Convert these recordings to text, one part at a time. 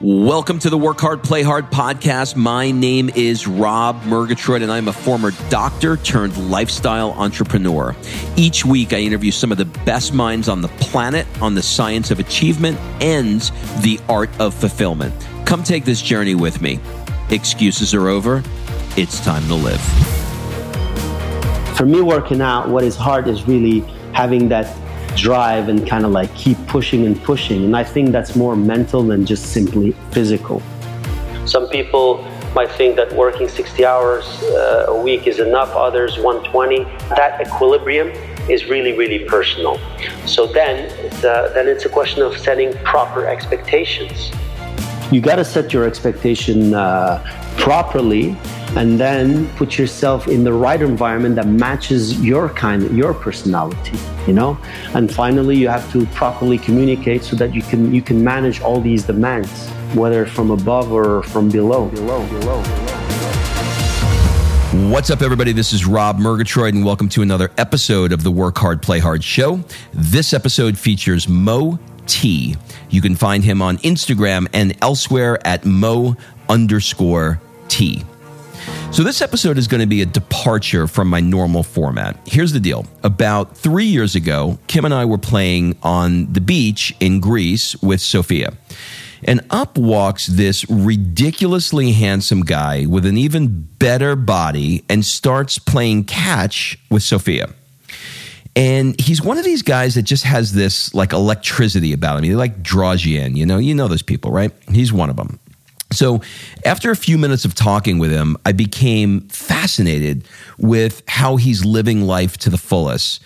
Welcome to the Work Hard, Play Hard podcast. My name is Rob Murgatroyd, and I'm a former doctor turned lifestyle entrepreneur. Each week, I interview some of the best minds on the planet on the science of achievement and the art of fulfillment. Come take this journey with me. Excuses are over. It's time to live. For me, working out, what is hard is really having that drive and kind of like keep pushing and pushing. And I think that's more mental than just simply physical. Some people might think that working 60 hours uh, a week is enough, others 120. That equilibrium is really, really personal. So then, it's, uh, then it's a question of setting proper expectations. You got to set your expectation uh, properly and then put yourself in the right environment that matches your kind your personality you know and finally you have to properly communicate so that you can you can manage all these demands whether from above or from below below below. What's up, everybody? This is Rob Murgatroyd, and welcome to another episode of the Work Hard, Play Hard show. This episode features Mo T. You can find him on Instagram and elsewhere at Mo underscore T. So, this episode is going to be a departure from my normal format. Here's the deal. About three years ago, Kim and I were playing on the beach in Greece with Sophia. And up walks this ridiculously handsome guy with an even better body and starts playing catch with Sophia. And he's one of these guys that just has this like electricity about him. He like draws you in, you know, you know those people, right? He's one of them. So, after a few minutes of talking with him, I became fascinated with how he's living life to the fullest.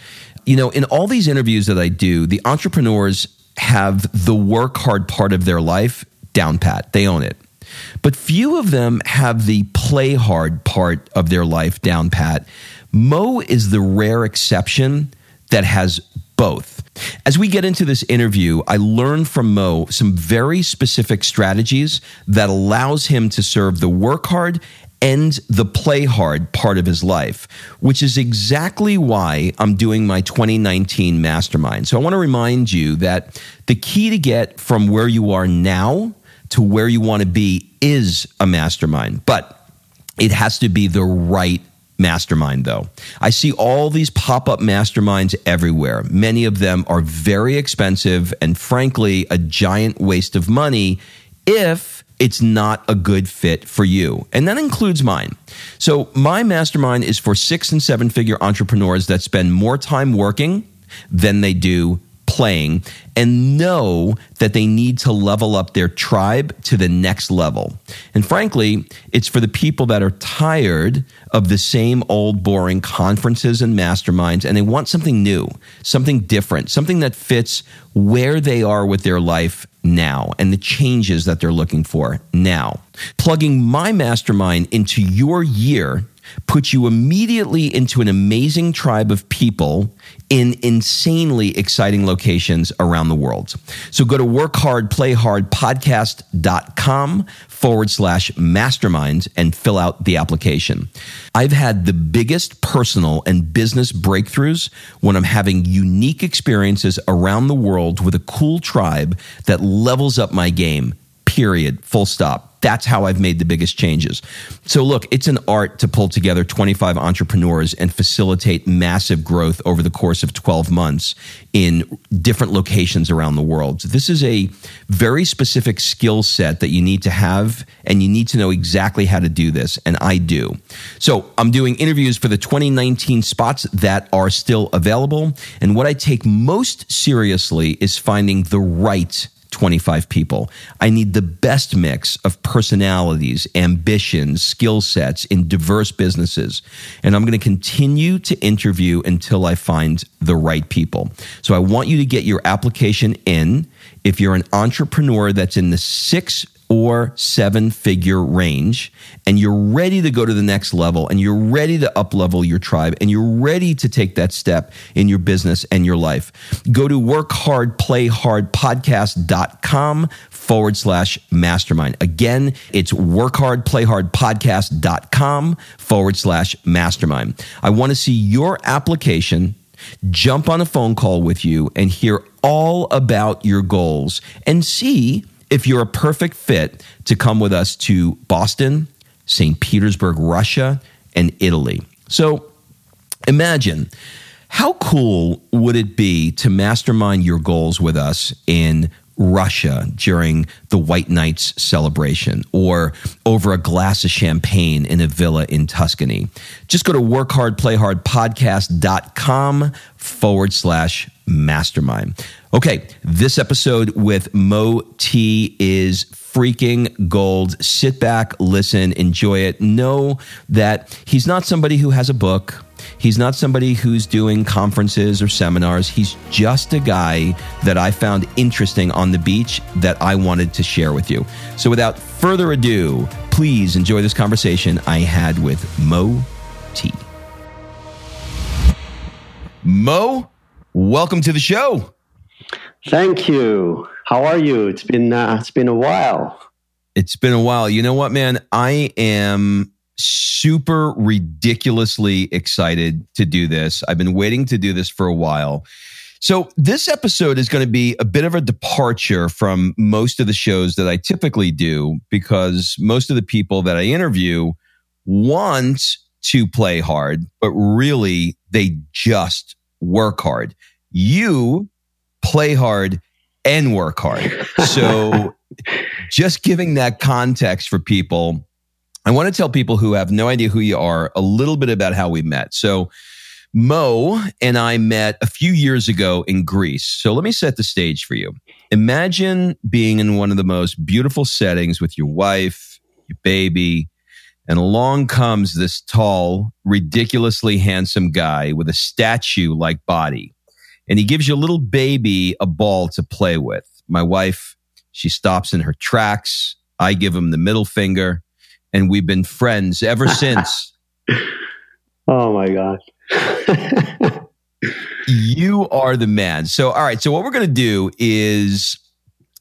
You know, in all these interviews that I do, the entrepreneurs have the work hard part of their life down pat, they own it. But few of them have the play hard part of their life down pat. Mo is the rare exception that has both. As we get into this interview, I learned from Mo some very specific strategies that allows him to serve the work hard and the play hard part of his life, which is exactly why I'm doing my 2019 mastermind. So I want to remind you that the key to get from where you are now to where you want to be is a mastermind, but it has to be the right mastermind, though. I see all these pop up masterminds everywhere. Many of them are very expensive and, frankly, a giant waste of money if it's not a good fit for you. And that includes mine. So, my mastermind is for six and seven figure entrepreneurs that spend more time working than they do playing and know that they need to level up their tribe to the next level. And frankly, it's for the people that are tired of the same old boring conferences and masterminds and they want something new, something different, something that fits where they are with their life now and the changes that they're looking for now. Plugging my mastermind into your year puts you immediately into an amazing tribe of people in insanely exciting locations around the world. So go to workhardplayhardpodcast.com forward slash mastermind and fill out the application. I've had the biggest personal and business breakthroughs when I'm having unique experiences around the world with a cool tribe that levels up my game, period, full stop. That's how I've made the biggest changes. So, look, it's an art to pull together 25 entrepreneurs and facilitate massive growth over the course of 12 months in different locations around the world. This is a very specific skill set that you need to have, and you need to know exactly how to do this. And I do. So, I'm doing interviews for the 2019 spots that are still available. And what I take most seriously is finding the right 25 people. I need the best mix of personalities, ambitions, skill sets in diverse businesses. And I'm going to continue to interview until I find the right people. So I want you to get your application in. If you're an entrepreneur that's in the six or seven figure range and you're ready to go to the next level and you're ready to up level your tribe and you're ready to take that step in your business and your life, go to workhardplayhardpodcast.com forward slash mastermind. Again, it's workhardplayhardpodcast.com forward slash mastermind. I want to see your application jump on a phone call with you and hear all about your goals and see if you're a perfect fit to come with us to Boston, St. Petersburg, Russia, and Italy. So imagine how cool would it be to mastermind your goals with us in Russia during the White Nights celebration or over a glass of champagne in a villa in Tuscany. Just go to workhardplayhardpodcast.com forward slash mastermind. Okay, this episode with Mo T is freaking gold. Sit back, listen, enjoy it. Know that he's not somebody who has a book He's not somebody who's doing conferences or seminars. He's just a guy that I found interesting on the beach that I wanted to share with you. So without further ado, please enjoy this conversation I had with Mo T. Mo, welcome to the show. Thank you. How are you? It's been uh, it's been a while. It's been a while. You know what, man? I am super ridiculously excited to do this. I've been waiting to do this for a while. So, this episode is going to be a bit of a departure from most of the shows that I typically do because most of the people that I interview want to play hard, but really they just work hard. You play hard and work hard. So, just giving that context for people I want to tell people who have no idea who you are a little bit about how we met. So, Mo and I met a few years ago in Greece. So, let me set the stage for you. Imagine being in one of the most beautiful settings with your wife, your baby, and along comes this tall, ridiculously handsome guy with a statue like body. And he gives your little baby a ball to play with. My wife, she stops in her tracks. I give him the middle finger and we've been friends ever since. oh my gosh. you are the man. So all right, so what we're going to do is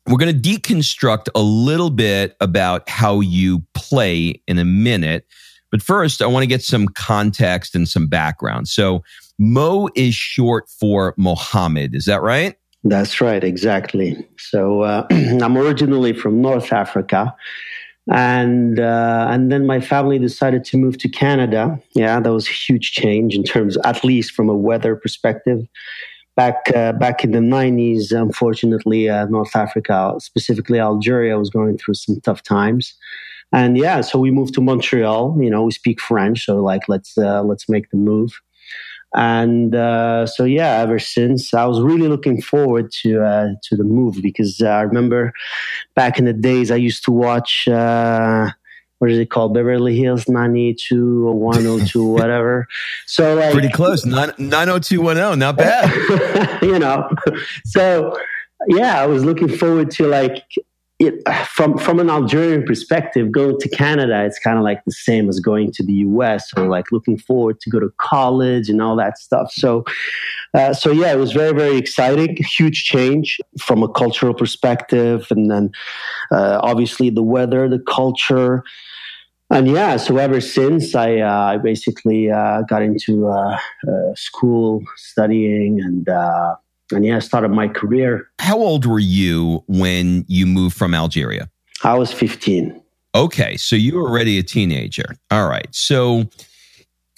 we're going to deconstruct a little bit about how you play in a minute. But first, I want to get some context and some background. So, Mo is short for Mohammed. Is that right? That's right, exactly. So, uh, I'm originally from North Africa and uh, and then my family decided to move to Canada. Yeah, that was a huge change in terms, at least from a weather perspective. Back uh, back in the nineties, unfortunately, uh, North Africa, specifically Algeria, was going through some tough times. And yeah, so we moved to Montreal. You know, we speak French, so like let's uh, let's make the move. And uh, so yeah, ever since I was really looking forward to uh, to the move because uh, I remember back in the days I used to watch uh, what is it called Beverly Hills 902 or 102 whatever. So like pretty close 90210, not bad. you know, so yeah, I was looking forward to like it, from from an Algerian perspective, going to Canada, it's kind of like the same as going to the U.S. or like looking forward to go to college and all that stuff. So, uh, so yeah, it was very very exciting, huge change from a cultural perspective, and then uh, obviously the weather, the culture. And yeah, so ever since I, uh, I basically uh, got into uh, uh, school studying and and yeah, I started my career. How old were you when you moved from Algeria? I was 15. Okay, so you were already a teenager. All right. So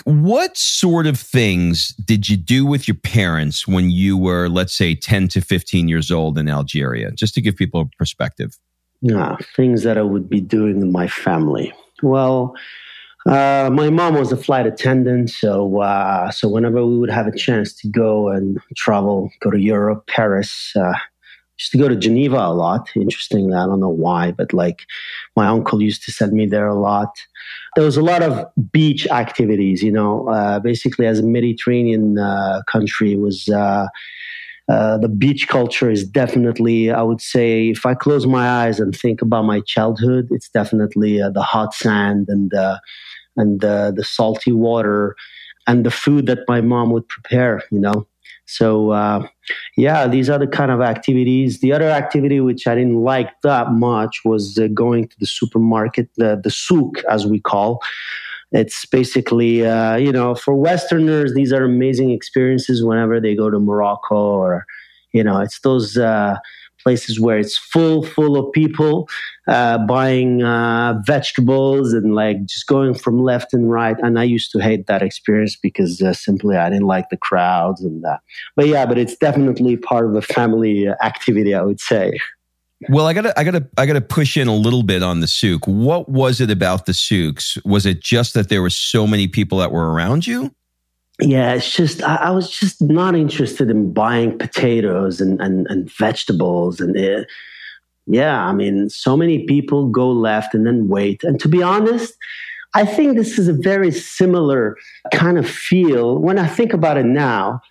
what sort of things did you do with your parents when you were, let's say, 10 to 15 years old in Algeria? Just to give people a perspective. Yeah, things that I would be doing in my family. Well, uh, my mom was a flight attendant, so uh, so whenever we would have a chance to go and travel, go to Europe, Paris, uh, used to go to Geneva a lot. Interestingly, I don't know why, but like my uncle used to send me there a lot. There was a lot of beach activities, you know. Uh, basically, as a Mediterranean uh, country, was uh, uh, the beach culture is definitely, I would say, if I close my eyes and think about my childhood, it's definitely uh, the hot sand and uh, and the the salty water and the food that my mom would prepare. You know, so uh, yeah, these are the kind of activities. The other activity which I didn't like that much was uh, going to the supermarket, the the souk as we call. It's basically, uh, you know, for Westerners, these are amazing experiences whenever they go to Morocco or, you know, it's those uh, places where it's full, full of people uh, buying uh, vegetables and like just going from left and right. And I used to hate that experience because uh, simply I didn't like the crowds and that. But yeah, but it's definitely part of a family activity, I would say. Well, I gotta, I gotta, I gotta push in a little bit on the souk. What was it about the souks? Was it just that there were so many people that were around you? Yeah, it's just I, I was just not interested in buying potatoes and and, and vegetables and it, yeah, I mean, so many people go left and then wait. And to be honest, I think this is a very similar kind of feel when I think about it now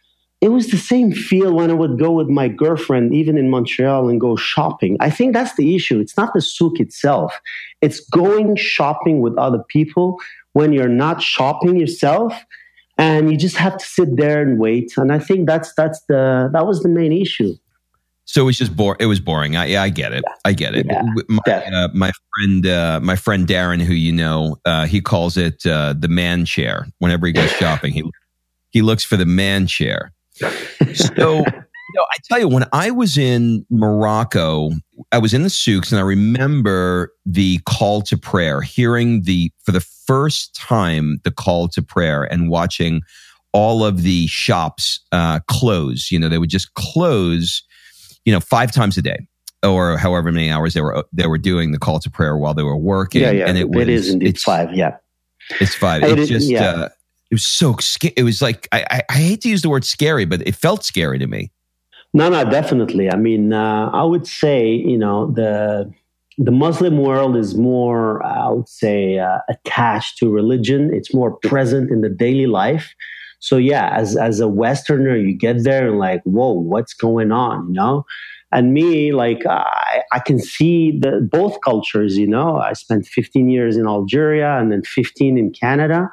it was the same feel when I would go with my girlfriend, even in Montreal, and go shopping. I think that's the issue. It's not the souk itself, it's going shopping with other people when you're not shopping yourself. And you just have to sit there and wait. And I think that's that's the that was the main issue. So it was just boring. It was boring. I, yeah, I get it. I get it. Yeah, my, uh, my, friend, uh, my friend Darren, who you know, uh, he calls it uh, the man chair. Whenever he goes shopping, he he looks for the man chair so, you know, I tell you, when I was in Morocco, I was in the souks and I remember the call to prayer, hearing the, for the first time, the call to prayer and watching all of the shops uh, close. You know, they would just close, you know, five times a day or however many hours they were they were doing the call to prayer while they were working. Yeah, yeah. And it, was, it is indeed it's, five. Yeah, it's five. It's just yeah. uh, it was so scary. it was like I, I, I hate to use the word scary, but it felt scary to me. No, no, definitely. I mean, uh, I would say you know the the Muslim world is more, I would say, uh, attached to religion. It's more present in the daily life. So yeah, as as a Westerner, you get there and like, whoa, what's going on? You know. And me, like, I, I can see the both cultures. You know, I spent 15 years in Algeria and then 15 in Canada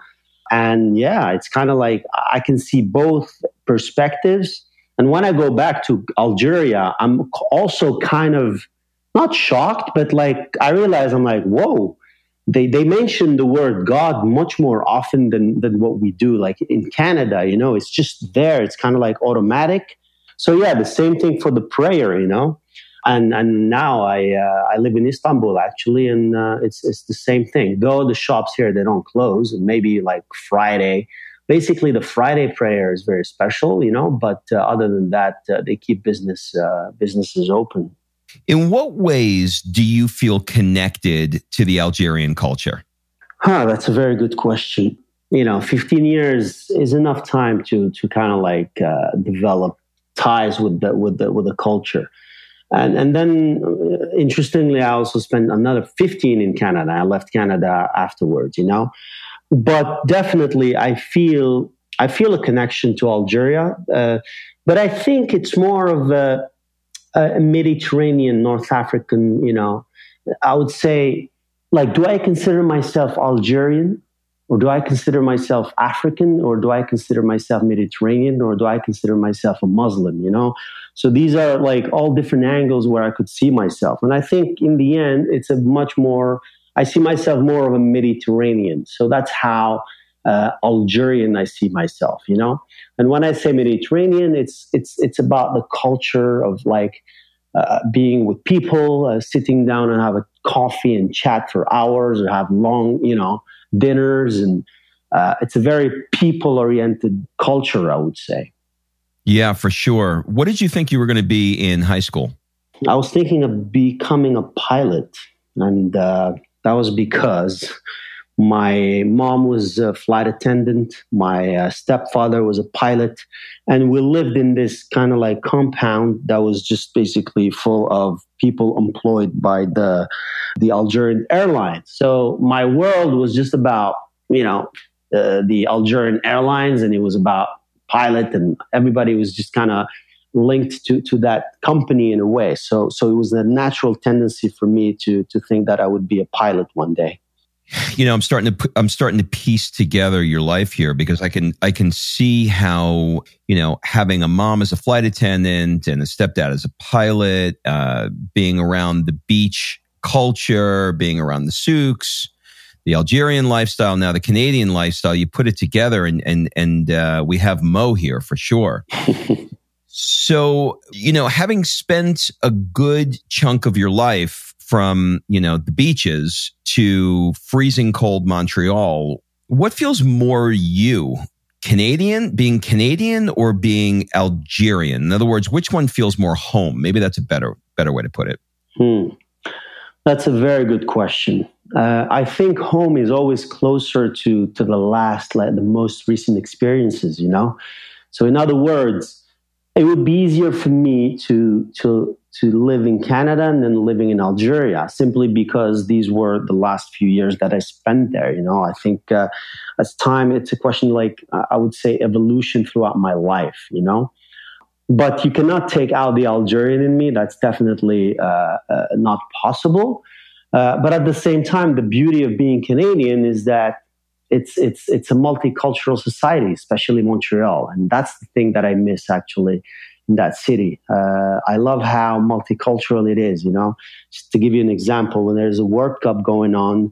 and yeah, it's kind of like I can see both perspectives. And when I go back to Algeria, I'm also kind of not shocked, but like I realize I'm like, whoa, they, they mention the word God much more often than, than what we do. Like in Canada, you know, it's just there. It's kind of like automatic. So yeah, the same thing for the prayer, you know and and now I uh, I live in Istanbul actually, and uh, it's it's the same thing. Though the shops here they don't close, maybe like Friday. Basically, the Friday prayer is very special, you know. But uh, other than that, uh, they keep business uh, businesses open. In what ways do you feel connected to the Algerian culture? Huh, that's a very good question. You know, 15 years is enough time to to kind of like uh, develop ties with the with the with the culture and, and then, uh, interestingly, I also spent another 15 in Canada. I left Canada afterwards, you know. But definitely, I feel I feel a connection to Algeria. Uh, but I think it's more of a, a Mediterranean, North African, you know. I would say, like, do I consider myself Algerian? Or do I consider myself African? Or do I consider myself Mediterranean? Or do I consider myself a Muslim? You know? So these are like all different angles where I could see myself. And I think in the end, it's a much more, I see myself more of a Mediterranean. So that's how uh, Algerian I see myself, you know? And when I say Mediterranean, it's, it's, it's about the culture of like, uh, being with people, uh, sitting down and have a coffee and chat for hours or have long, you know, dinners. And uh, it's a very people oriented culture, I would say. Yeah, for sure. What did you think you were going to be in high school? I was thinking of becoming a pilot. And uh, that was because my mom was a flight attendant, my uh, stepfather was a pilot, and we lived in this kind of like compound that was just basically full of people employed by the the Algerian airline. So my world was just about you know uh, the Algerian airlines, and it was about pilot, and everybody was just kind of linked to to that company in a way. So so it was a natural tendency for me to to think that I would be a pilot one day. You know, I'm starting to I'm starting to piece together your life here because I can I can see how you know having a mom as a flight attendant and a stepdad as a pilot, uh, being around the beach culture, being around the souks, the Algerian lifestyle, now the Canadian lifestyle. You put it together, and and and uh, we have Mo here for sure. So, you know, having spent a good chunk of your life from, you know, the beaches to freezing cold Montreal, what feels more you? Canadian, being Canadian or being Algerian? In other words, which one feels more home? Maybe that's a better better way to put it. Hmm. That's a very good question. Uh, I think home is always closer to to the last, like the most recent experiences. You know, so in other words, it would be easier for me to to to live in Canada and then living in Algeria, simply because these were the last few years that I spent there. You know, I think uh, as time, it's a question like I would say evolution throughout my life. You know, but you cannot take out the Algerian in me. That's definitely uh, uh, not possible. Uh, but at the same time, the beauty of being Canadian is that it's it's it's a multicultural society, especially Montreal, and that's the thing that I miss actually in that city. Uh, I love how multicultural it is. You know, just to give you an example, when there's a World Cup going on,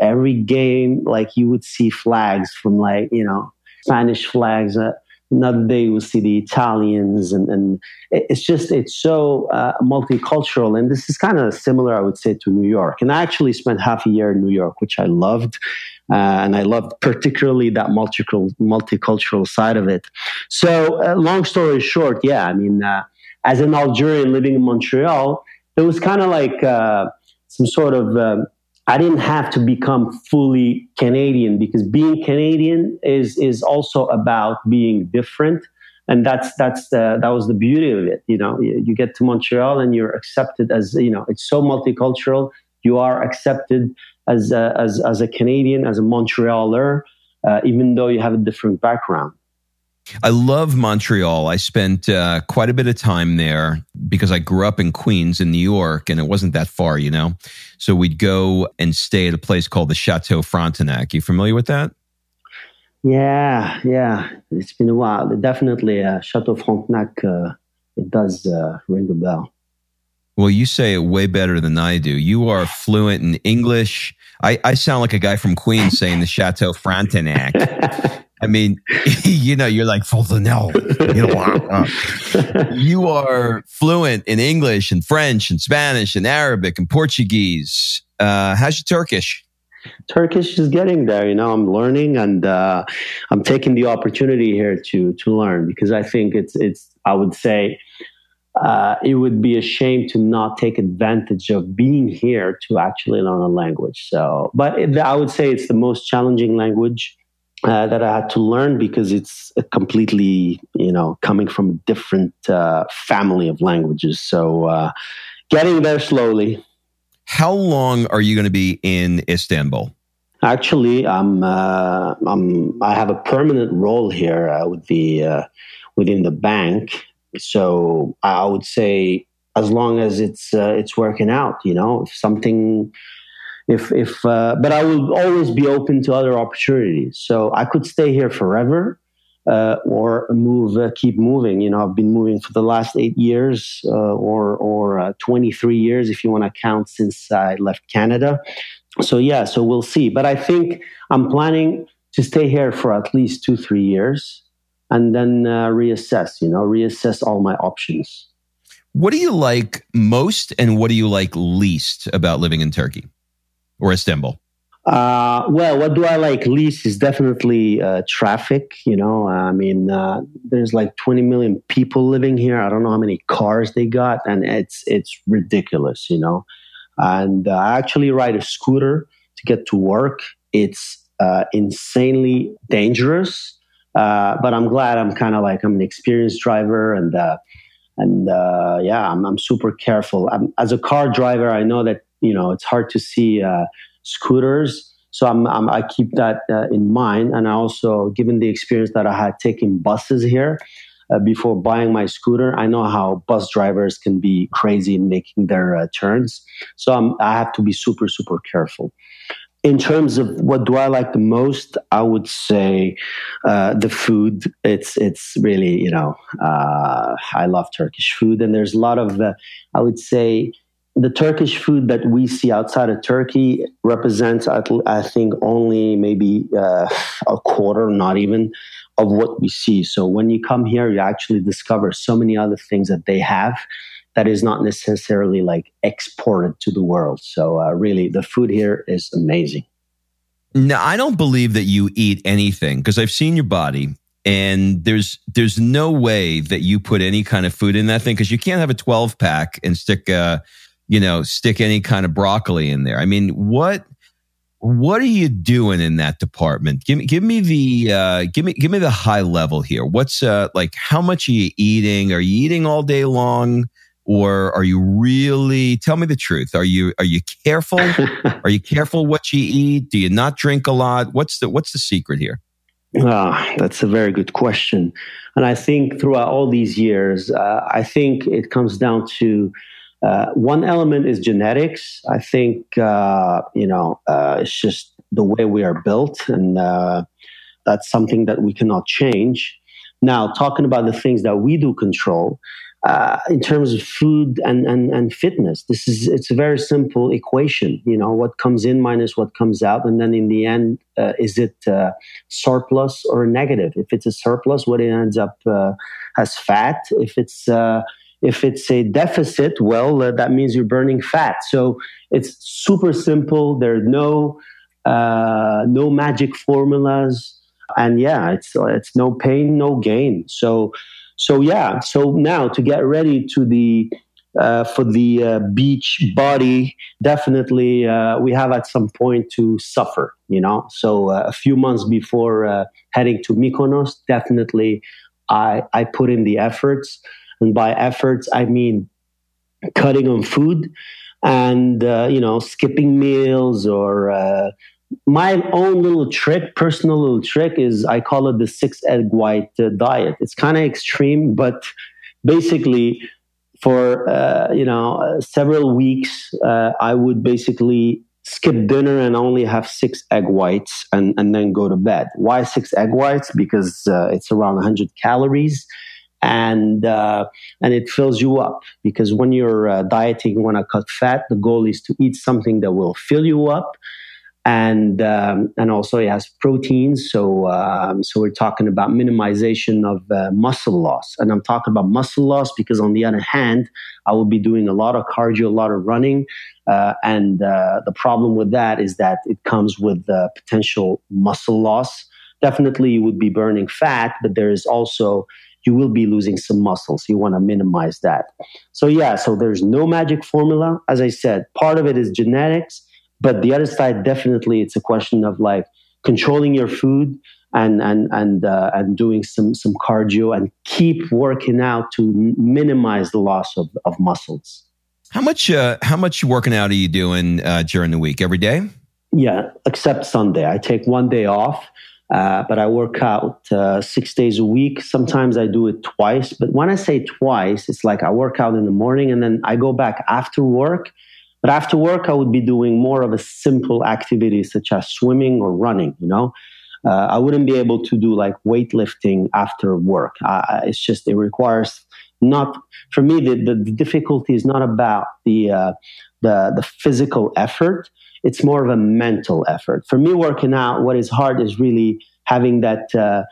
every game like you would see flags from like you know Spanish flags. Uh, another day will see the Italians, and, and it's just it's so uh, multicultural. And this is kind of similar, I would say, to New York. And I actually spent half a year in New York, which I loved. Uh, and I loved particularly that multicultural, multicultural side of it. So, uh, long story short, yeah, I mean, uh, as an Algerian living in Montreal, it was kind of like uh, some sort of um, I didn't have to become fully Canadian because being Canadian is is also about being different, and that's that's the, that was the beauty of it. You know, you, get to Montreal and you're accepted as you know it's so multicultural. You are accepted as a, as as a Canadian, as a Montrealer, uh, even though you have a different background. I love Montreal. I spent uh, quite a bit of time there because I grew up in Queens in New York and it wasn't that far, you know? So we'd go and stay at a place called the Chateau Frontenac. You familiar with that? Yeah, yeah. It's been a while. Definitely, uh, Chateau Frontenac, uh, it does uh, ring a bell. Well, you say it way better than I do. You are fluent in English. I, I sound like a guy from Queens saying the Chateau Frontenac. I mean, you know, you're like Fontenelle. You know, uh, you are fluent in English and French and Spanish and Arabic and Portuguese. Uh, how's your Turkish? Turkish is getting there. You know, I'm learning and uh, I'm taking the opportunity here to to learn because I think it's it's. I would say uh, it would be a shame to not take advantage of being here to actually learn a language. So, but it, I would say it's the most challenging language uh, that I had to learn because it's completely, you know, coming from a different uh, family of languages. So uh, getting there slowly. How long are you going to be in Istanbul? Actually, I'm, uh, I'm I have a permanent role here uh, with the uh, within the bank. So I would say as long as it's it's working out, you know, if something if if uh, but I will always be open to other opportunities. So I could stay here forever. Uh, or move, uh, keep moving. You know, I've been moving for the last eight years, uh, or or uh, 23 years if you want to count since I left Canada. So yeah, so we'll see. But I think I'm planning to stay here for at least two, three years, and then uh, reassess. You know, reassess all my options. What do you like most, and what do you like least about living in Turkey? Or Istanbul? Uh, well, what do I like least is definitely uh, traffic. You know, I mean, uh, there's like 20 million people living here. I don't know how many cars they got, and it's it's ridiculous. You know, and uh, I actually ride a scooter to get to work. It's uh, insanely dangerous, uh, but I'm glad I'm kind of like I'm an experienced driver, and and yeah, I'm, I'm super careful. I'm, as a car driver, I know that you know it's hard to see uh, scooters. So I'm, I'm, i keep that uh, in mind. And i also given the experience that i had taking buses here uh, before buying my scooter i know how bus drivers can be crazy in making their uh, turns. So I'm, i have to be super super careful. In terms of what do I like the most, I would say uh, the food. It's it's really you know uh, I love Turkish food, and there's a lot of I would say the Turkish food that we see outside of Turkey represents, I think, only maybe uh, a quarter, not even, of what we see. So when you come here, you actually discover so many other things that they have that is not necessarily like exported to the world. So uh, really, the food here is amazing. No, I don't believe that you eat anything because I've seen your body and there's there's no way that you put any kind of food in that thing because you can't have a 12 pack and stick uh you know stick any kind of broccoli in there. I mean, what what are you doing in that department? Give me give me the uh, give me give me the high level here. What's uh, like how much are you eating? Are you eating all day long? Or are you really tell me the truth? Are you are you careful? are you careful what you eat? Do you not drink a lot? What's the what's the secret here? Ah, that's a very good question. And I think throughout all these years, uh, I think it comes down to uh, one element is genetics. I think, uh, you know, uh, it's just the way we are built, and uh, that's something that we cannot change. Now, talking about the things that we do control, uh, in terms of food and, and, and fitness. This is it's a very simple equation. You know what comes in minus what comes out, and then in the end, uh, is it surplus or negative? If it's a surplus, what it ends up as fat. If it's if it's a deficit, well, uh, that means you're burning fat. So it's super simple. There are no no magic formulas, and yeah, it's it's no pain, no gain. So so yeah, so now to get ready to the uh, for the uh, beach body, definitely uh, we have at some point to suffer, you know. So uh, a few months before uh, heading to Mykonos, definitely I I put in the efforts, and by efforts I mean cutting on food and uh, you know skipping meals or my own little trick, personal little trick, is I call it the six egg white uh, diet. It's kind of extreme, but basically, for uh, you know uh, several weeks, uh, I would basically skip dinner and only have six egg whites and, and then go to bed. Why six egg whites? Because uh, it's around 100 calories and uh, and it fills you up because when you're uh, dieting you want to cut fat the goal is to eat something that will fill you up and um, and also it has proteins. So um, so we're talking about minimization of uh, muscle loss, and I'm talking about muscle loss because on the other hand, I will be doing a lot of cardio, a lot of running, uh, and uh, the problem with that is that it comes with potential muscle loss. Definitely, you would be burning fat, but there is also you will be losing some muscles. You want to minimize that. So yeah, so there's no magic formula. As I said, part of it is genetics but the other side, definitely, it's a question of like controlling your food and and and uh, and doing some some cardio and keep working out to minimize the loss of, of muscles. How much uh, how much working out are you doing uh, during the week? Every day? Yeah, except Sunday. I take one day off, uh, but I work out uh, six days a week. Sometimes I do it twice. But when I say twice, it's like I work out in the morning and then I go back after work but after work, I would be doing more of a simple activity such as swimming or running, you know. Uh, I wouldn't be able to do like weightlifting after work. It's just, it requires not, for me, the, the, the difficulty is not about the, uh, the, the physical effort. It's more of a mental effort. For me, working out, what is hard is really having that, uh,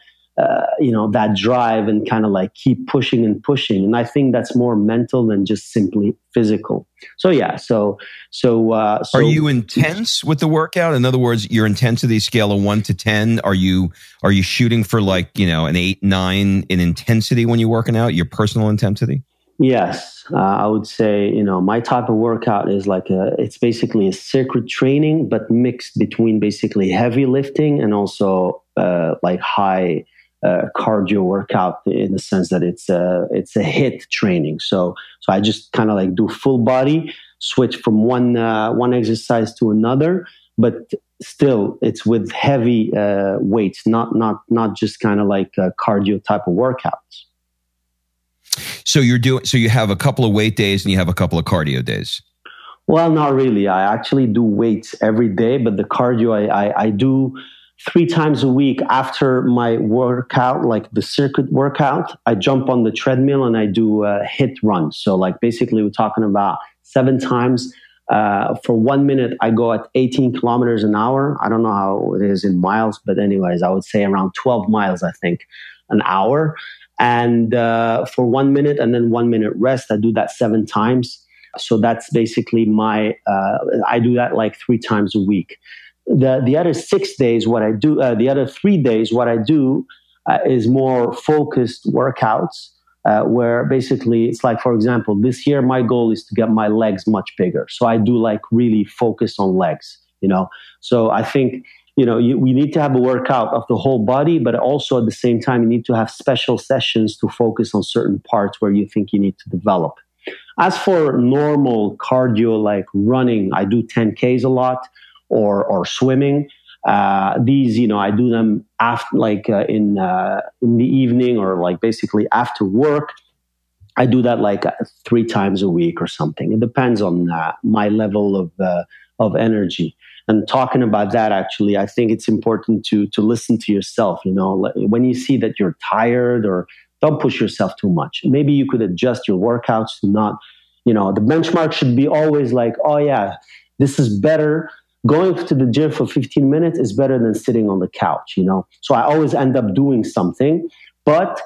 uh, you know that drive and kind of like keep pushing and pushing. And i think that's more mental than just simply physical. So yeah so so, uh, so are you intense with the workout? In other words your intensity scale of 1 to 10 are you are you shooting for like you know an 8 9 in intensity when you're working out your personal intensity yes uh, i would say you know my type of workout is like a it's basically a circuit training but mixed between basically heavy lifting and also uh, like high uh, cardio workout in the sense that it's a it's a HIIT training. So so I just kind of like do full body, switch from one uh, one exercise to another, but still it's with heavy uh, weights, not not not just kind of like cardio type of workouts. So you're doing so you have a couple of weight days and you have a couple of cardio days. Well, not really. I actually do weights every day, but the cardio I, I, I do three times a week after my workout, like the circuit workout, I jump on the treadmill and I do a HIIT run. So, like, basically, we're talking about seven times Uh, for one minute, I go at 18 kilometers an hour. I don't know how it is in miles, but anyways, I would say around 12 miles, I think, an hour. And uh, for one minute and then one minute rest, I do that seven times. So that's basically my, uh, I do that like three times a week. The, the other six days, what I do, uh, the other three days, what I do uh, is more focused workouts uh, where basically it's like, for example, this year my goal is to get my legs much bigger. So I do like really focus on legs, you know. So I think you know you, we need to have a workout of the whole body, but also at the same time you need to have special sessions to focus on certain parts where you think you need to develop. As for normal cardio like running, I do 10Ks a lot or or swimming. Uh, these, you know, I do them after, like uh, in uh, in the evening or like basically after work. I do that like uh, three times a week or something. It depends on uh, my level of of energy. And talking about that, actually, I think it's important to to listen to yourself. You know, when you see that you're tired or don't push yourself too much. Maybe you could adjust your workouts to not, you know, the benchmark should be always like, oh yeah, this is better going to the gym for 15 minutes is better than sitting on the couch, you know? So I always end up doing something. But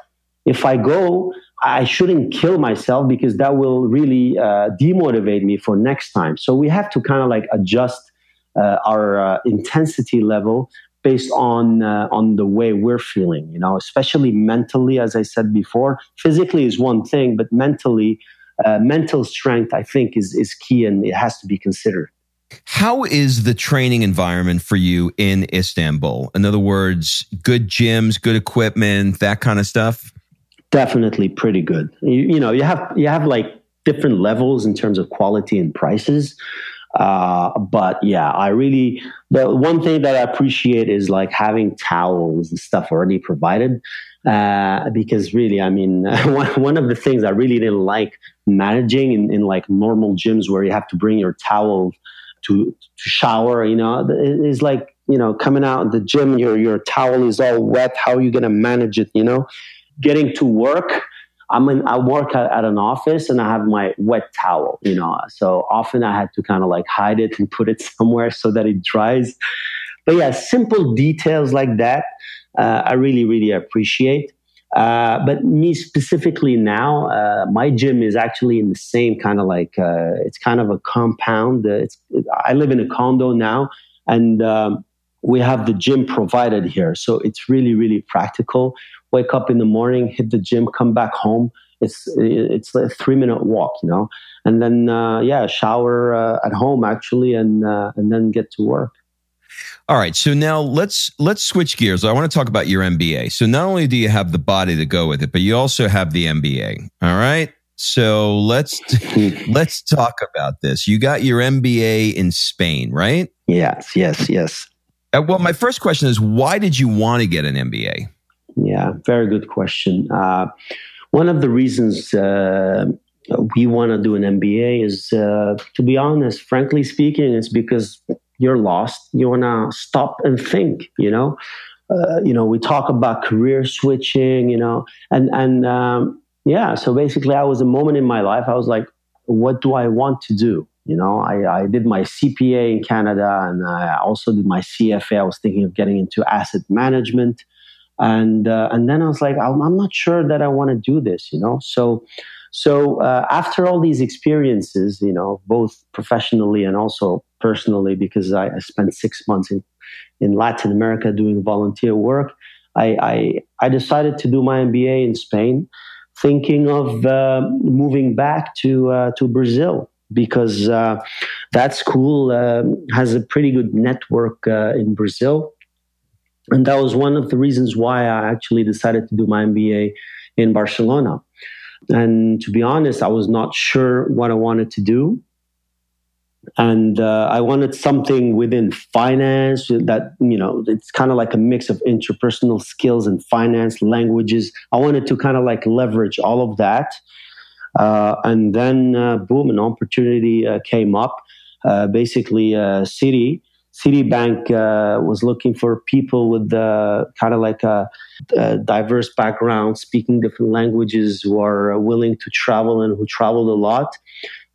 if I go, I shouldn't kill myself because that will really uh, demotivate me for next time. So we have to kind of like adjust our uh, intensity level based on uh, on the way we're feeling. You know, especially mentally, as I said before. Physically is one thing, but mentally, uh, mental strength, I think, is is key and it has to be considered. How is the training environment for you in Istanbul? In other words, good gyms, good equipment, that kind of stuff? Definitely pretty good. You, you know, you have you have like different levels in terms of quality and prices. Uh, but yeah, I really the one thing that I appreciate is like having towels and stuff already provided. Uh, because really, I mean, one, of the things I really didn't like managing in, in like normal gyms where you have to bring your towel to, to shower. You know, it's like you know coming out of the gym, your your towel is all wet. How are you going to manage it? You know, getting to work. I'm in, I work at, at, an office and I have my wet towel, you know. So often I had to kind of like hide it and put it somewhere so that it dries. But yeah, simple details like that, uh, I really, really appreciate. Uh, but me specifically now, uh, my gym is actually in the same kind of like uh, it's kind of a compound. Uh, it's I live in a condo now, and um, we have the gym provided here, so it's really really practical. Wake up in the morning, hit the gym, come back home. It's it's a three minute walk, you know, and then uh, yeah, shower at home actually, and and then get to work. All right, so now let's let's switch gears. I want to talk about your MBA. So not only do you have the body to go with it, but you also have the MBA. All right? So let's let's talk about this. You got your MBA in Spain, right? Yes, yes, yes. Uh, well, my first question is why did you want to get an MBA? Yeah, very good question. Uh, one of the reasons uh, we want to do an MBA is, uh, to be honest, frankly speaking, it's because you're lost. You want to stop and think, you know? Uh, you know, we talk about career switching, you know, and, and, um, yeah, so basically I was a moment in my life. I was like, what do I want to do? You know, I, I did my CPA in Canada and I also did my CFA. I was thinking of getting into asset management. And, uh, and then I was like, I'm, I'm not sure that I want to do this, you know? So, so uh, after all these experiences, you know, both professionally and also personally, because I, I spent six months in, in Latin America doing volunteer work, I, I, I decided to do my MBA in Spain, thinking of uh, moving back to uh, to Brazil because uh, that school um, has a pretty good network uh, in Brazil, and that was one of the reasons why I actually decided to do my MBA in Barcelona. And to be honest, I was not sure what I wanted to do. And uh, I wanted something within finance that, you know, it's kind of like a mix of interpersonal skills and finance, languages. I wanted to kind of like leverage all of that. Uh, and then, uh, boom, an opportunity uh, came up. Uh, basically, uh, Citi Citibank uh, was looking for people with uh, kind of like a, a, diverse background, speaking different languages, who are willing to travel and who traveled a lot.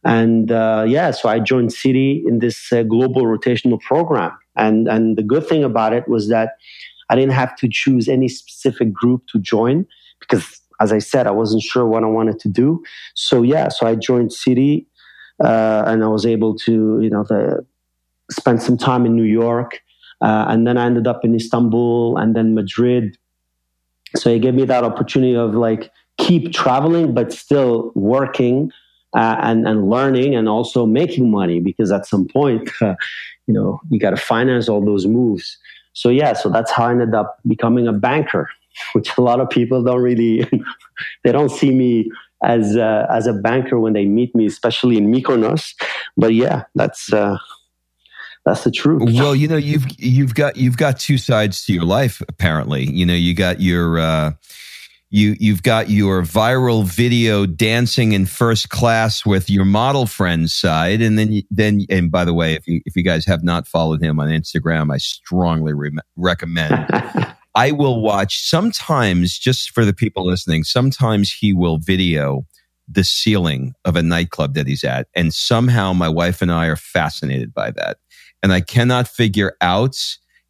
And uh, yeah, so I joined Citi in this uh, global rotational program. And, and the good thing about it was that I didn't have to choose any specific group to join because, as I said, I wasn't sure what I wanted to do. So yeah, so I joined Citi uh, and I was able to, you know, the, spend some time in New York. Uh, and then I ended up in Istanbul and then Madrid. So it gave me that opportunity of like keep traveling, but still working uh, and, and learning and also making money because at some point, uh, you know, you got to finance all those moves. So yeah, so that's how I ended up becoming a banker, which a lot of people don't really, they don't see me as uh, as a banker when they meet me, especially in Mykonos. But yeah, that's uh, that's the truth. Well, you know, you've you've got you've got two sides to your life. Apparently, you know, you got your uh, you you've got your viral video dancing in first class with your model friend's side, and then then and by the way, if you if you guys have not followed him on Instagram, I strongly re- recommend. I will watch sometimes just for the people listening. Sometimes he will video the ceiling of a nightclub that he's at, and somehow my wife and I are fascinated by that, and I cannot figure out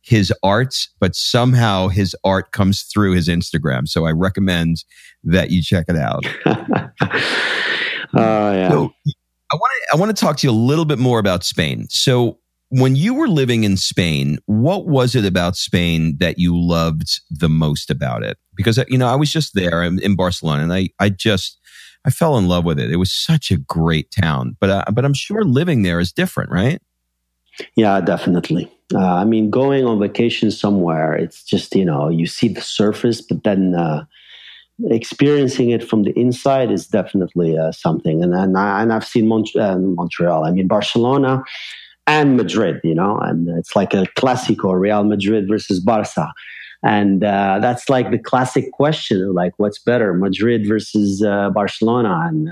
his art, but somehow his art comes through his Instagram. So I recommend that you check it out. Oh, yeah. So I want to I want to talk to you a little bit more about Spain. So when you were living in Spain, what was it about Spain that you loved the most about it? Because you know, I was just there in Barcelona, and I I just I fell in love with it. It was such a great town, but uh, but I'm sure living there is different, right? Yeah, definitely. Uh, I mean, going on vacation somewhere, it's just, you know, you see the surface, but then uh, experiencing it from the inside is definitely uh, something. And, and, I, and I've seen Mont- uh, Montreal, I mean, Barcelona and Madrid, you know, and it's like a Clasico, Real Madrid versus Barca. And uh, that's like the classic question, like, what's better, Madrid versus uh, Barcelona? And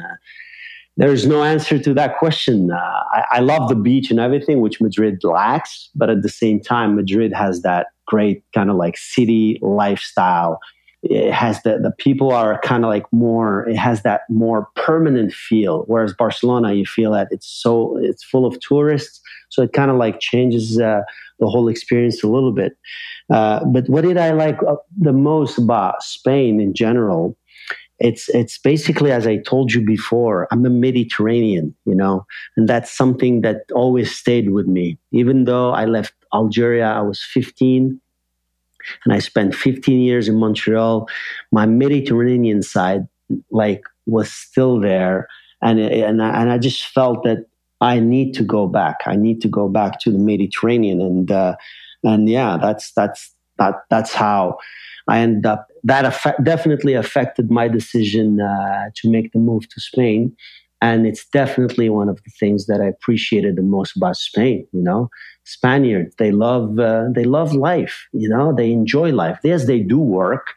there's no answer to that question. Uh, I, I, love the beach and everything, which Madrid lacks, but at the same time, Madrid has that great kind of like city lifestyle. It has the, the people are kind of like more, it has that more permanent feel. Whereas Barcelona, you feel that it's so, it's full of tourists. So it kind of like changes uh, the whole experience a little bit. Uh, but what did I like uh, the most about Spain in general? It's it's basically as I told you before, I'm a Mediterranean, you know, and that's something that always stayed with me. Even though I left Algeria, I was 15, and I spent 15 years in Montreal. My Mediterranean side, like, was still there, and and I, and I just felt that I need to go back. I need to go back to the Mediterranean, and uh, and yeah, that's that's that that's how I ended up that definitely affected my decision uh, to make the move to Spain. And it's definitely one of the things that I appreciated the most about Spain. You know, Spaniards they love uh, they love life. You know, they enjoy life. Yes, they do work.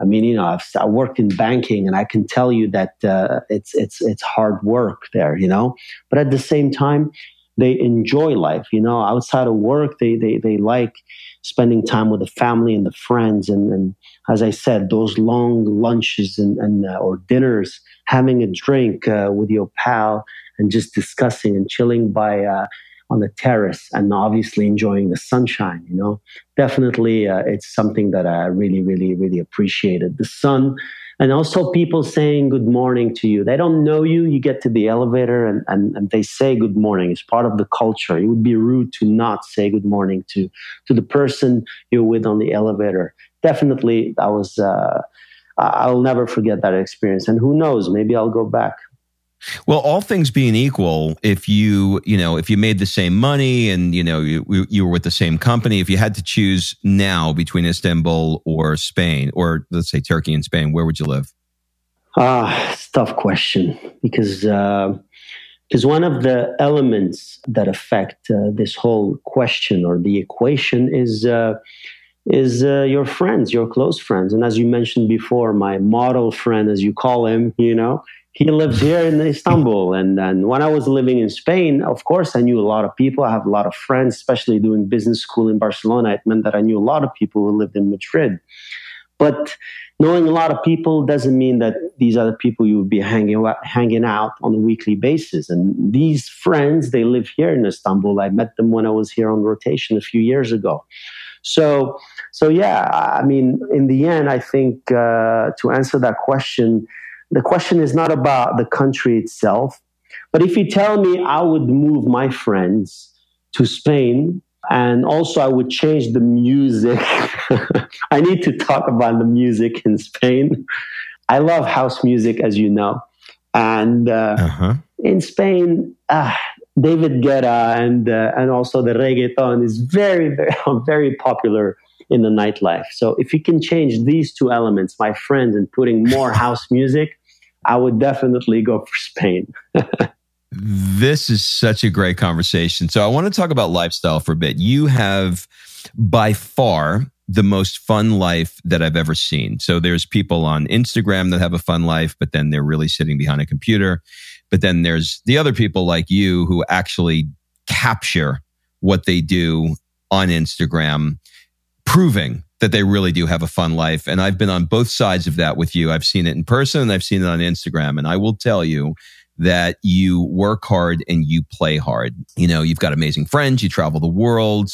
I mean, you know, I've I worked in banking, and I can tell you that uh, it's it's it's hard work there. You know, but at the same time, they enjoy life. You know, outside of work, they they they like spending time with the family and the friends, and, and as I said, those long lunches and, and uh, or dinners, having a drink uh, with your pal, and just discussing and chilling by uh, on the terrace, and obviously enjoying the sunshine. You know, definitely, uh, it's something that I really, really, really appreciated. The sun and also people saying good morning to you. They don't know you. You get to the elevator and, and, and they say good morning. It's part of the culture. It would be rude to not say good morning to, to the person you're with on the elevator. Definitely, that was, uh, I'll never forget that experience. And who knows, maybe I'll go back. Well, all things being equal, if you, you know, if you made the same money and, you know, you, you were with the same company, if you had to choose now between Istanbul or Spain, or let's say Turkey and Spain, where would you live? Ah, it's tough question because, because uh, one of the elements that affect uh, this whole question or the equation is, uh, is uh, your friends, your close friends. And as you mentioned before, my model friend, as you call him, you know, he lives here in Istanbul. And, and when I was living in Spain, of course, I knew a lot of people. I have a lot of friends, especially doing business school in Barcelona. It meant that I knew a lot of people who lived in Madrid. But knowing a lot of people doesn't mean that these are the people you would be hanging out, hanging out on a weekly basis. And these friends, they live here in Istanbul. I met them when I was here on rotation a few years ago. So, so yeah, I mean, in the end, I think uh, to answer that question, the question is not about the country itself. But if you tell me I would move my friends to Spain, and also I would change the music. I need to talk about the music in Spain. I love house music, as you know, and uh, uh-huh. in Spain, uh, David Guetta and uh, and also the reggaeton is very very very popular in the nightlife. So if you can change these two elements, my friends, and putting more house music, I would definitely go for Spain. This is such a great conversation. So I want to talk about lifestyle for a bit. You have by far the most fun life that I've ever seen. So there's people on Instagram that have a fun life, but then they're really sitting behind a computer. But then there's the other people like you who actually capture what they do on Instagram, proving that they really do have a fun life. And I've been on both sides of that with you. I've seen it in person and I've seen it on Instagram. And I will tell you that you work hard and you play hard. You know, you've got amazing friends, you travel the world.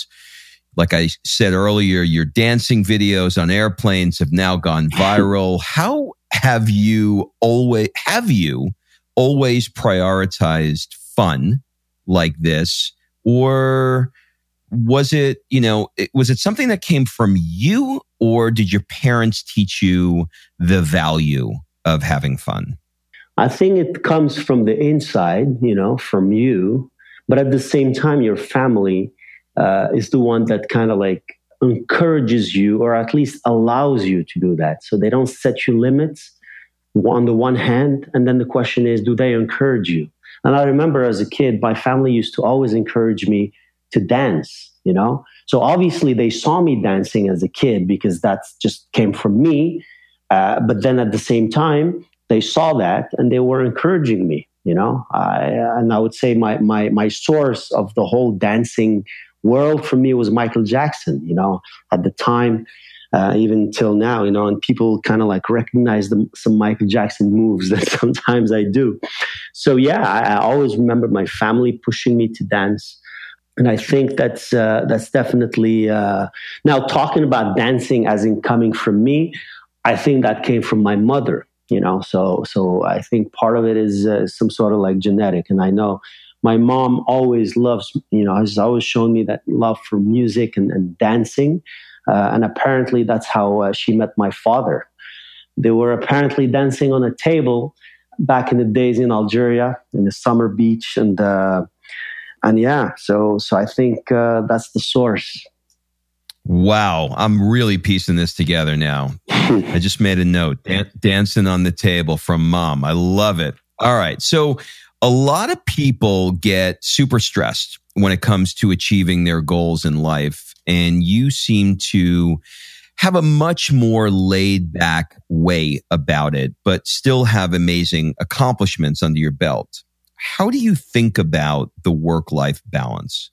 Like I said earlier, your dancing videos on airplanes have now gone viral. How have you always, have you always prioritized fun like this? Or was it, you know, it, was it something that came from you or did your parents teach you the value of having fun? I think it comes from the inside, you know, from you. But at the same time, your family uh, is the one that kind of like encourages you or at least allows you to do that. So they don't set you limits on the one hand. And then the question is, do they encourage you? And I remember as a kid, my family used to always encourage me to dance, you know? So obviously they saw me dancing as a kid because that just came from me. Uh, but then at the same time, they saw that and they were encouraging me you know I, and i would say my, my my source of the whole dancing world for me was michael jackson you know at the time uh, even till now you know and people kind of like recognize the, some michael jackson moves that sometimes i do so yeah I, I always remember my family pushing me to dance and I think that's uh, that's definitely uh, now talking about dancing as in coming from me. I think that came from my mother you know? So so i think part of it is uh, some sort of like genetic. And i know my mom always loves you know has always shown me that love for music and, and dancing. Uh, and apparently that's how uh, she met my father. They were apparently dancing on a table back in the days in algeria in the summer beach. And uh, and yeah so so i think uh, that's the source Wow, I'm really piecing this together now. I just made a note. Dan- dancing on the table from mom. I love it. All right. So, a lot of people get super stressed when it comes to achieving their goals in life. And you seem to have a much more laid back way about it, but still have amazing accomplishments under your belt. How do you think about the work life balance?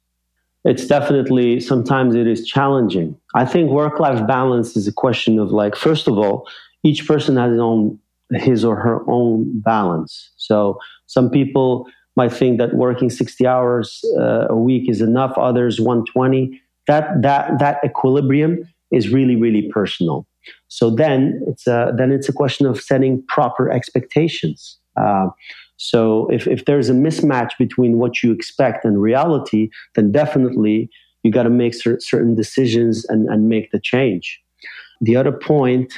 it's definitely sometimes it is challenging. I think work life balance is a question of like, first of all, each person has his own his or her own balance. So some people might think that working 60 hours uh, a week is enough, others 120. That that that equilibrium is really really personal. So then it's a, then it's a question of setting proper expectations. Uh, so if, if there's a mismatch between what you expect and reality, then definitely you got to make cer- certain decisions and, and make the change. The other point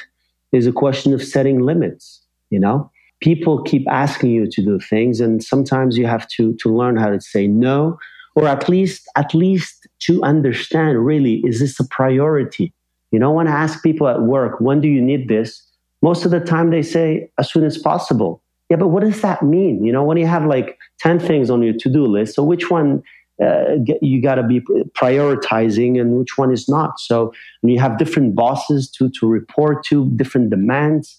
is a question of setting limits. You know, people keep asking you to do things, and sometimes you have to to learn how to say no, or at least at least to understand really is this a priority. You know, when I ask people at work, when do you need this? Most of the time they say as soon as possible yeah, but what does that mean? You know, when you have like 10 things on your to do list, so which one uh, you got to be prioritizing and which one is not? So you have different bosses to, to report to, different demands.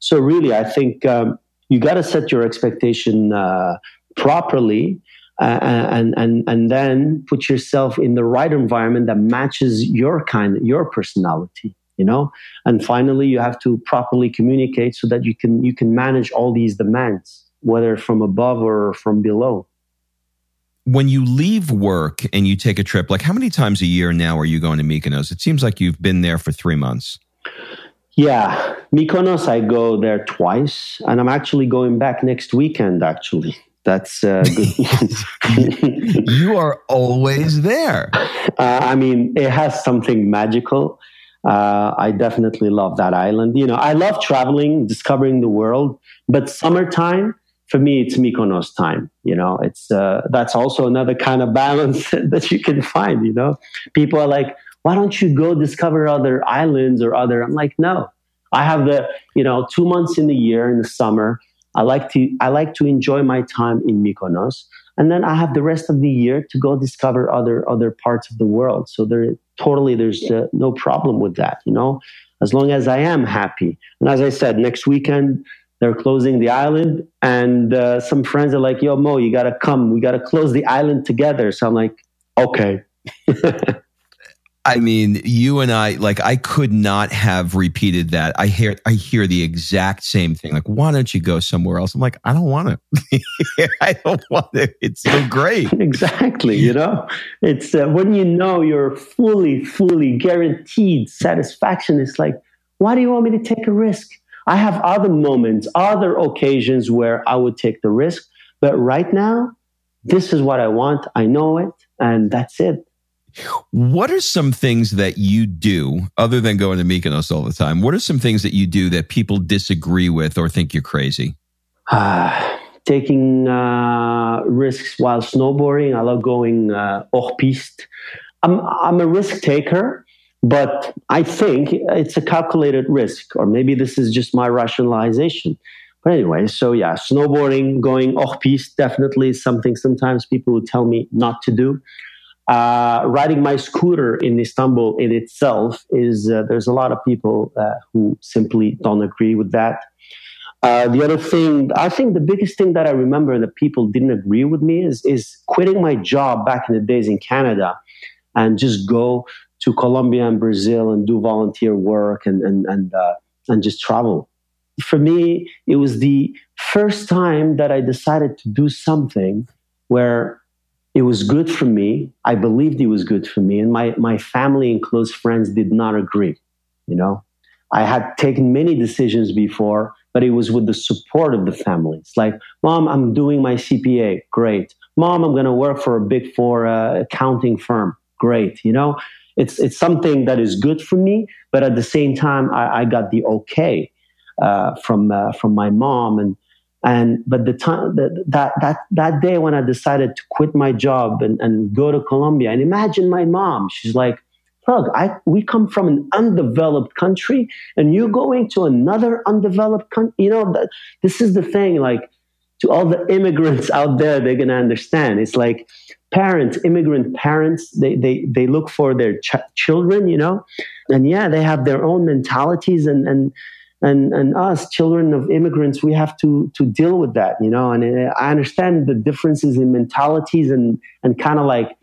So really, I think um, you got to set your expectation uh, properly. Uh, and and and then put yourself in the right environment that matches your kind, your personality you know and finally you have to properly communicate so that you can you can manage all these demands whether from above or from below when you leave work and you take a trip like how many times a year now are you going to mykonos it seems like you've been there for three months yeah mykonos i go there twice and i'm actually going back next weekend actually that's uh, good. you are always there. Uh, I mean, it has something magical. Uh, I definitely love that island. You know, I love traveling, discovering the world, but summertime for me, it's Mykonos time. You know, it's uh, that's also another kind of balance that you can find. You know, people are like, "Why don't you go discover other islands or other?" I'm like, no. I have the you know two months in the year in the summer I like to I like to enjoy my time in Mykonos, and then I have the rest of the year to go discover other other parts of the world. So there totally there's uh, no problem with that, you know, as long as I am happy. And as I said, next weekend they're closing the island, and uh, some friends are like, "Yo, Mo, you gotta come. We gotta close the island together." So I'm like, "Okay." I mean, you and I, like, I could not have repeated that. I hear, I hear the exact same thing. Like, why don't you go somewhere else? I'm like, I don't want to. I don't want to. It's so great. exactly. You know, it's uh, when you know you're fully, fully guaranteed satisfaction. It's like, why do you want me to take a risk? I have other moments, other occasions where I would take the risk, but right now, this is what I want. I know it, and that's it. What are some things that you do other than going to Mykonos all the time? What are some things that you do that people disagree with or think you're crazy? Uh, taking uh, risks while snowboarding. I love going uh, hors piste. I'm, I'm a risk taker, but I think it's a calculated risk, or maybe this is just my rationalization. But anyway, so yeah, snowboarding, going hors piste definitely is something sometimes people would tell me not to do. Uh, riding my scooter in Istanbul in itself is uh, there's a lot of people uh, who simply don't agree with that. Uh, the other thing, I think the biggest thing that I remember that people didn't agree with me is is quitting my job back in the days in Canada and just go to Colombia and Brazil and do volunteer work and and and uh, and just travel. For me, it was the first time that I decided to do something where it was good for me. I believed it was good for me. And my, my family and close friends did not agree. You know, I had taken many decisions before, but it was with the support of the family. It's like, mom, I'm doing my CPA. Great. Mom, I'm going to work for a big four uh, accounting firm. Great. You know, it's, it's something that is good for me. But at the same time, I, I got the okay uh, from, uh, from my mom and, and but the time that that that that day when I decided to quit my job and, and go to Colombia, and imagine my mom, she's like, "Look, I we come from an undeveloped country, and you're going to another undeveloped country. You know, that, this is the thing. Like to all the immigrants out there, they're gonna understand. It's like parents, immigrant parents, they they they look for their ch- children, you know, and yeah, they have their own mentalities and and and and us children of immigrants we have to to deal with that you know? And uh, i understand the differences in mentalities and and kind of like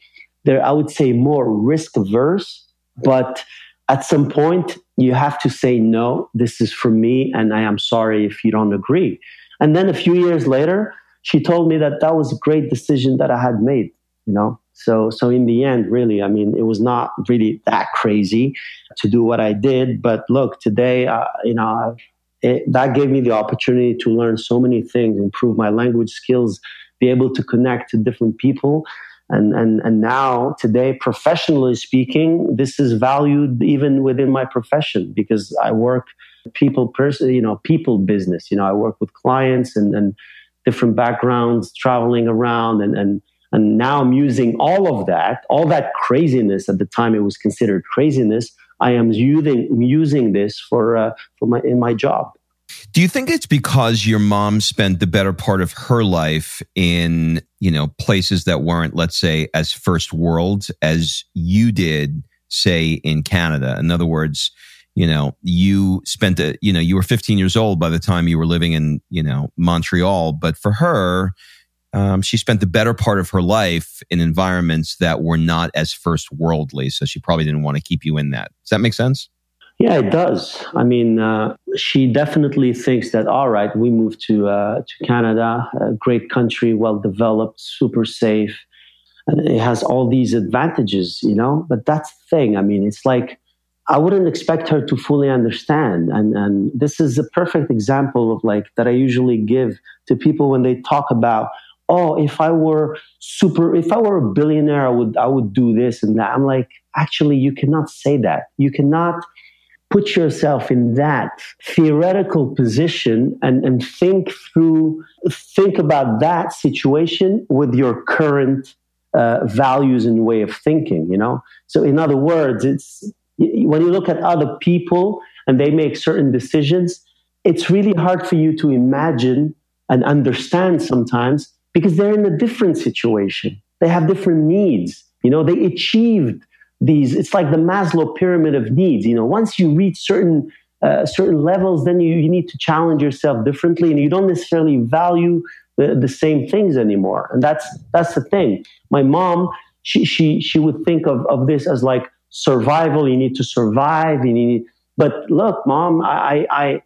they're i would say more risk averse but at some point you have to say no this is for me and i am sorry if you don't agree. And then a few years later she told me that that was a great decision that i had made you know so, so in the end, really, I mean, it was not really that crazy to do what I did. But look, today, uh, you know, it, that gave me the opportunity to learn so many things, improve my language skills, be able to connect to different people. And, and, and now today, professionally speaking, this is valued even within my profession because I work people person, you know, people business, you know, I work with clients and, and different backgrounds, traveling around and, and, and now I'm using all of that, all that craziness at the time it was considered craziness. I am using using this for uh, for my in my job. Do you think it's because your mom spent the better part of her life in, you know, places that weren't, let's say, as first world as you did, say, in Canada? In other words, you know, you spent a, you know, you were 15 years old by the time you were living in, you know, Montreal, but for her, um, she spent the better part of her life in environments that were not as first worldly. So she probably didn't want to keep you in that. Does that make sense? Yeah, it does. I mean, uh, she definitely thinks that. All right, we moved to uh, to Canada, a great country, well developed, super safe, and it has all these advantages, you know. But that's the thing. I mean, it's like I wouldn't expect her to fully understand, and and this is a perfect example of like that I usually give to people when they talk about. Oh, if I were super, if I were a billionaire, I would, I would do this and that. I'm like, actually, you cannot say that. You cannot put yourself in that theoretical position and, and think through, think about that situation with your current uh, values and way of thinking, you know? So, in other words, it's when you look at other people and they make certain decisions, it's really hard for you to imagine and understand sometimes because they're in a different situation. They have different needs. You know, they achieved these it's like the maslow pyramid of needs. You know once you reach certain uh, certain levels then you, you need to challenge yourself differently and you don't necessarily value the, the same things anymore. And that's that's the thing. My mom she she she would think of, of this as like survival. You need to survive. You need but look mom i i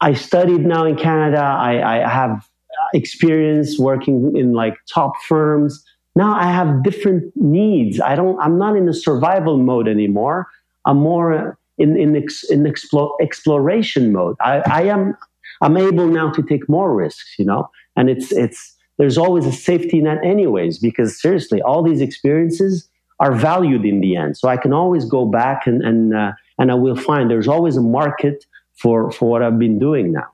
i studied now in canada. I i have experience working in like top firms now I have different needs. I don't, I'm not in a survival mode anymore. I'm more in, in, ex, in explore, exploration mode. I, I am, I'm able now to take more risks, you know, and it's, it's, there's always a safety net anyways, because seriously, all these experiences are valued in the end. So I can always go back and, and, uh, and I will find there's always a market for, for what I've been doing now.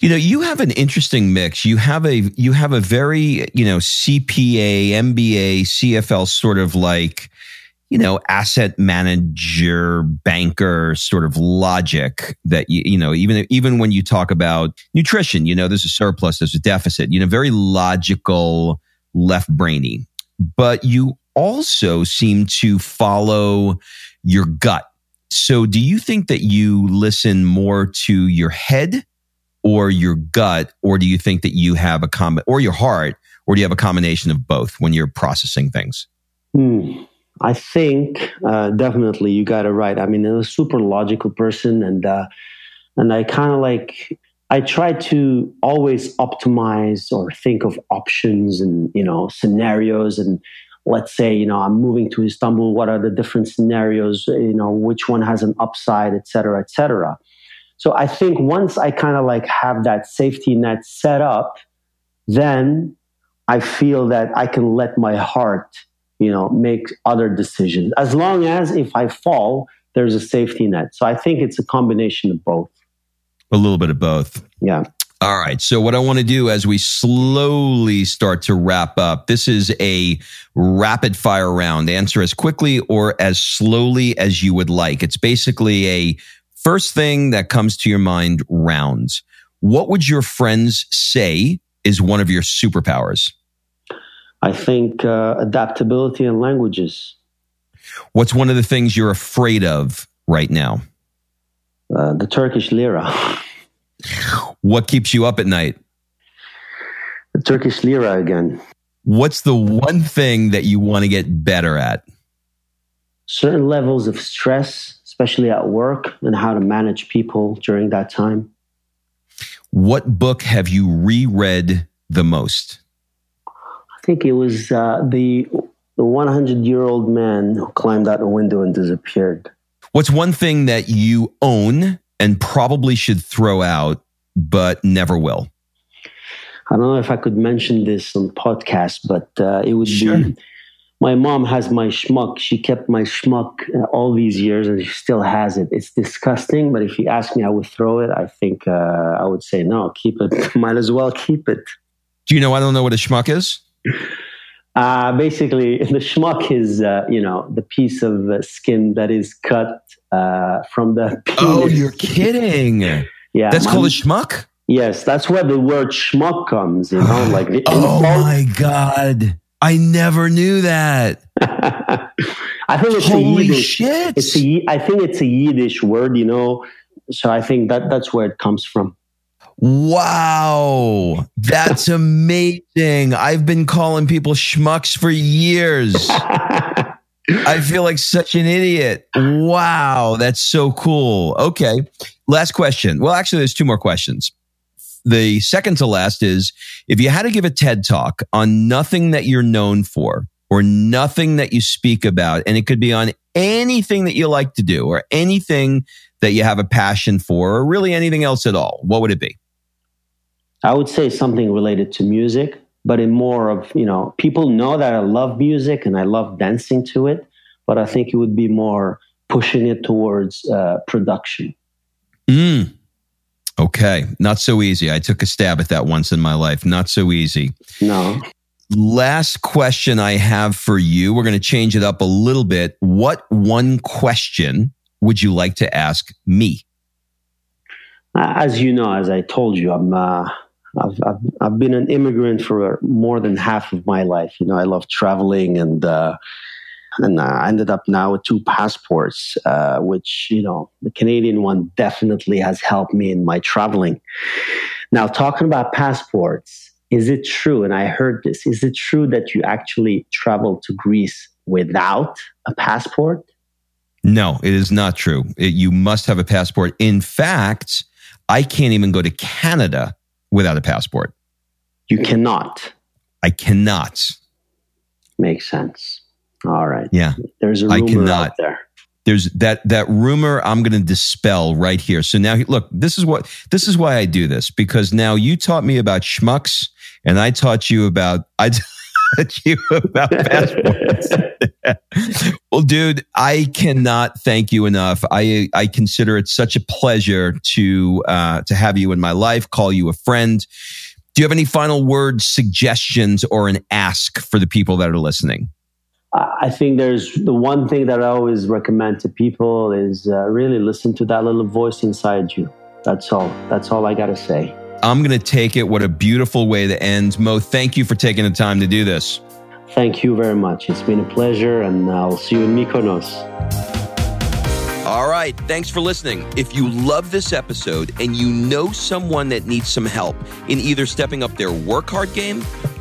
You know, you have an interesting mix. You have a you have a very, you know, CPA, MBA, CFL sort of like, you know, asset manager, banker sort of logic that you, you know, even even when you talk about nutrition, you know, there's a surplus, there's a deficit, you know, very logical, left brainy. But you also seem to follow your gut. So do you think that you listen more to your head or your gut, or do you think that you have a com or your heart, or do you have a combination of both when you're processing things? Hmm. I think uh, definitely you got it right. I mean, I'm a super logical person, and uh, and I kind of like I try to always optimize or think of options and you know scenarios and let's say you know i'm moving to istanbul what are the different scenarios you know which one has an upside et cetera et cetera so I think once I kind of like have that safety net set up, then I feel that I can let my heart, you know, make other decisions. As long as if I fall, there's a safety net. So I think it's a combination of both. A little bit of both. Yeah. All right. So what I want to do as we slowly start to wrap up, this is a rapid fire round. Answer as quickly or as slowly as you would like. It's basically a First thing that comes to your mind rounds. What would your friends say is one of your superpowers? I think uh, adaptability in languages. What's one of the things you're afraid of right now? Uh, the Turkish lira. what keeps you up at night? The Turkish lira again. What's the one thing that you want to get better at? Certain levels of stress especially at work, and how to manage people during that time. What book have you reread the most? I think it was uh, the the 100 year old man who climbed out a window and disappeared. What's one thing that you own and probably should throw out, but never will? I don't know if I could mention this on podcast, but uh, it would sure. be my mom has my schmuck. She kept my schmuck uh, all these years and she still has it. It's disgusting, but if you ask me, I would throw it. I think uh, I would say, no, keep it. Might as well keep it. Do you know? I don't know what a schmuck is. Uh, basically, the schmuck is, uh, you know, the piece of uh, skin that is cut uh, from the. Penis. Oh, you're kidding! yeah, that's called a schmuck. Yes, that's where the word schmuck comes. You know, like the oh my god I never knew that. I think it's Holy a Yiddish, shit. It's a, I think it's a Yiddish word, you know. So I think that that's where it comes from. Wow, that's amazing. I've been calling people schmucks for years. I feel like such an idiot. Wow, that's so cool. Okay. Last question. Well, actually, there's two more questions. The second to last is if you had to give a TED talk on nothing that you're known for or nothing that you speak about, and it could be on anything that you like to do or anything that you have a passion for or really anything else at all, what would it be? I would say something related to music, but in more of, you know, people know that I love music and I love dancing to it, but I think it would be more pushing it towards uh, production. Mm. Okay. Not so easy. I took a stab at that once in my life. Not so easy. No. Last question I have for you. We're going to change it up a little bit. What one question would you like to ask me? As you know, as I told you, I'm uh, I've, I've, I've been an immigrant for more than half of my life. You know, I love traveling and, uh, and I ended up now with two passports, uh, which, you know, the Canadian one definitely has helped me in my traveling. Now, talking about passports, is it true? And I heard this, is it true that you actually traveled to Greece without a passport? No, it is not true. It, you must have a passport. In fact, I can't even go to Canada without a passport. You cannot. I cannot. Makes sense. All right. Yeah. There's a rumor I cannot. out there. There's that that rumor I'm going to dispel right here. So now look, this is what this is why I do this because now you taught me about schmucks and I taught you about I taught you about passports. well, dude, I cannot thank you enough. I I consider it such a pleasure to uh, to have you in my life. Call you a friend. Do you have any final words, suggestions, or an ask for the people that are listening? I think there's the one thing that I always recommend to people is uh, really listen to that little voice inside you. That's all. That's all I got to say. I'm going to take it. What a beautiful way to end. Mo, thank you for taking the time to do this. Thank you very much. It's been a pleasure, and I'll see you in Mykonos. All right. Thanks for listening. If you love this episode and you know someone that needs some help in either stepping up their work hard game